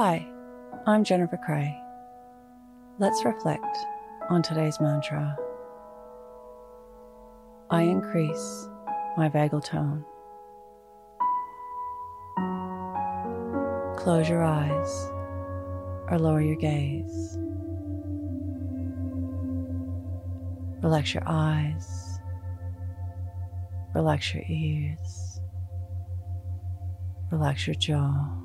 Hi, I'm Jennifer Cray. Let's reflect on today's mantra. I increase my vagal tone. Close your eyes or lower your gaze. Relax your eyes, relax your ears, relax your jaw.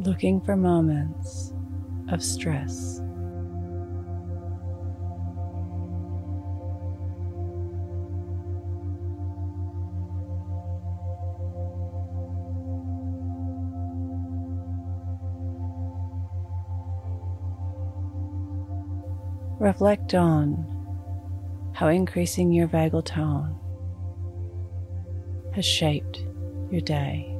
Looking for moments of stress. Reflect on how increasing your vagal tone has shaped your day.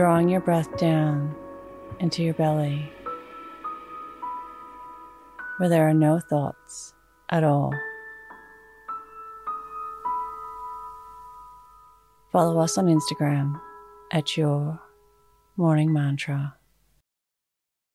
Drawing your breath down into your belly where there are no thoughts at all. Follow us on Instagram at your morning mantra.